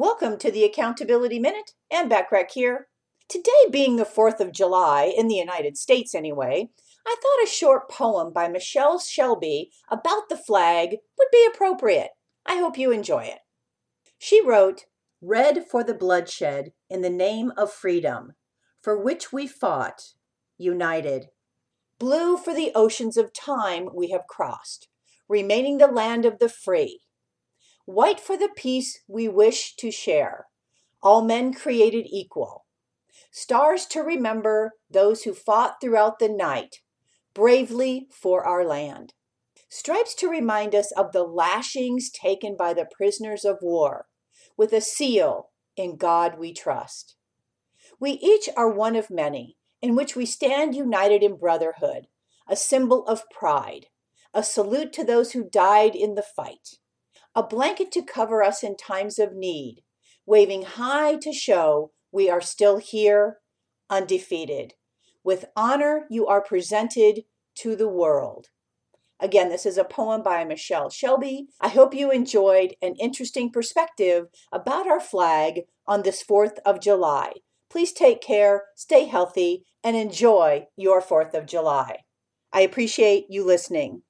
Welcome to the Accountability Minute Andy Bachrach here. Today being the 4th of July, in the United States anyway, I thought a short poem by Michelle Selby about the flag would be appropriate. I hope you enjoy it. She wrote, Red for the bloodshed in the name of freedom, for which we fought, united. Blue for the oceans of time we have crossed, remaining the land of the free White for the peace we wish to share, all men created equal. Stars to remember those who fought throughout the night, bravely for our land. Stripes to remind us of the lashings taken by the prisoners of war, with a seal, in God we trust. We each are one of many, in which we stand united in brotherhood, a symbol of pride, a salute to those who died in the fight a blanket to cover us in times of need, waving high to show we are still here, undefeated. With honor, you are presented to the world. Again, this is a poem by Michelle Selby. I hope you enjoyed an interesting perspective about our flag on this 4th of July. Please take care, stay healthy, and enjoy your 4th of July. I appreciate you listening.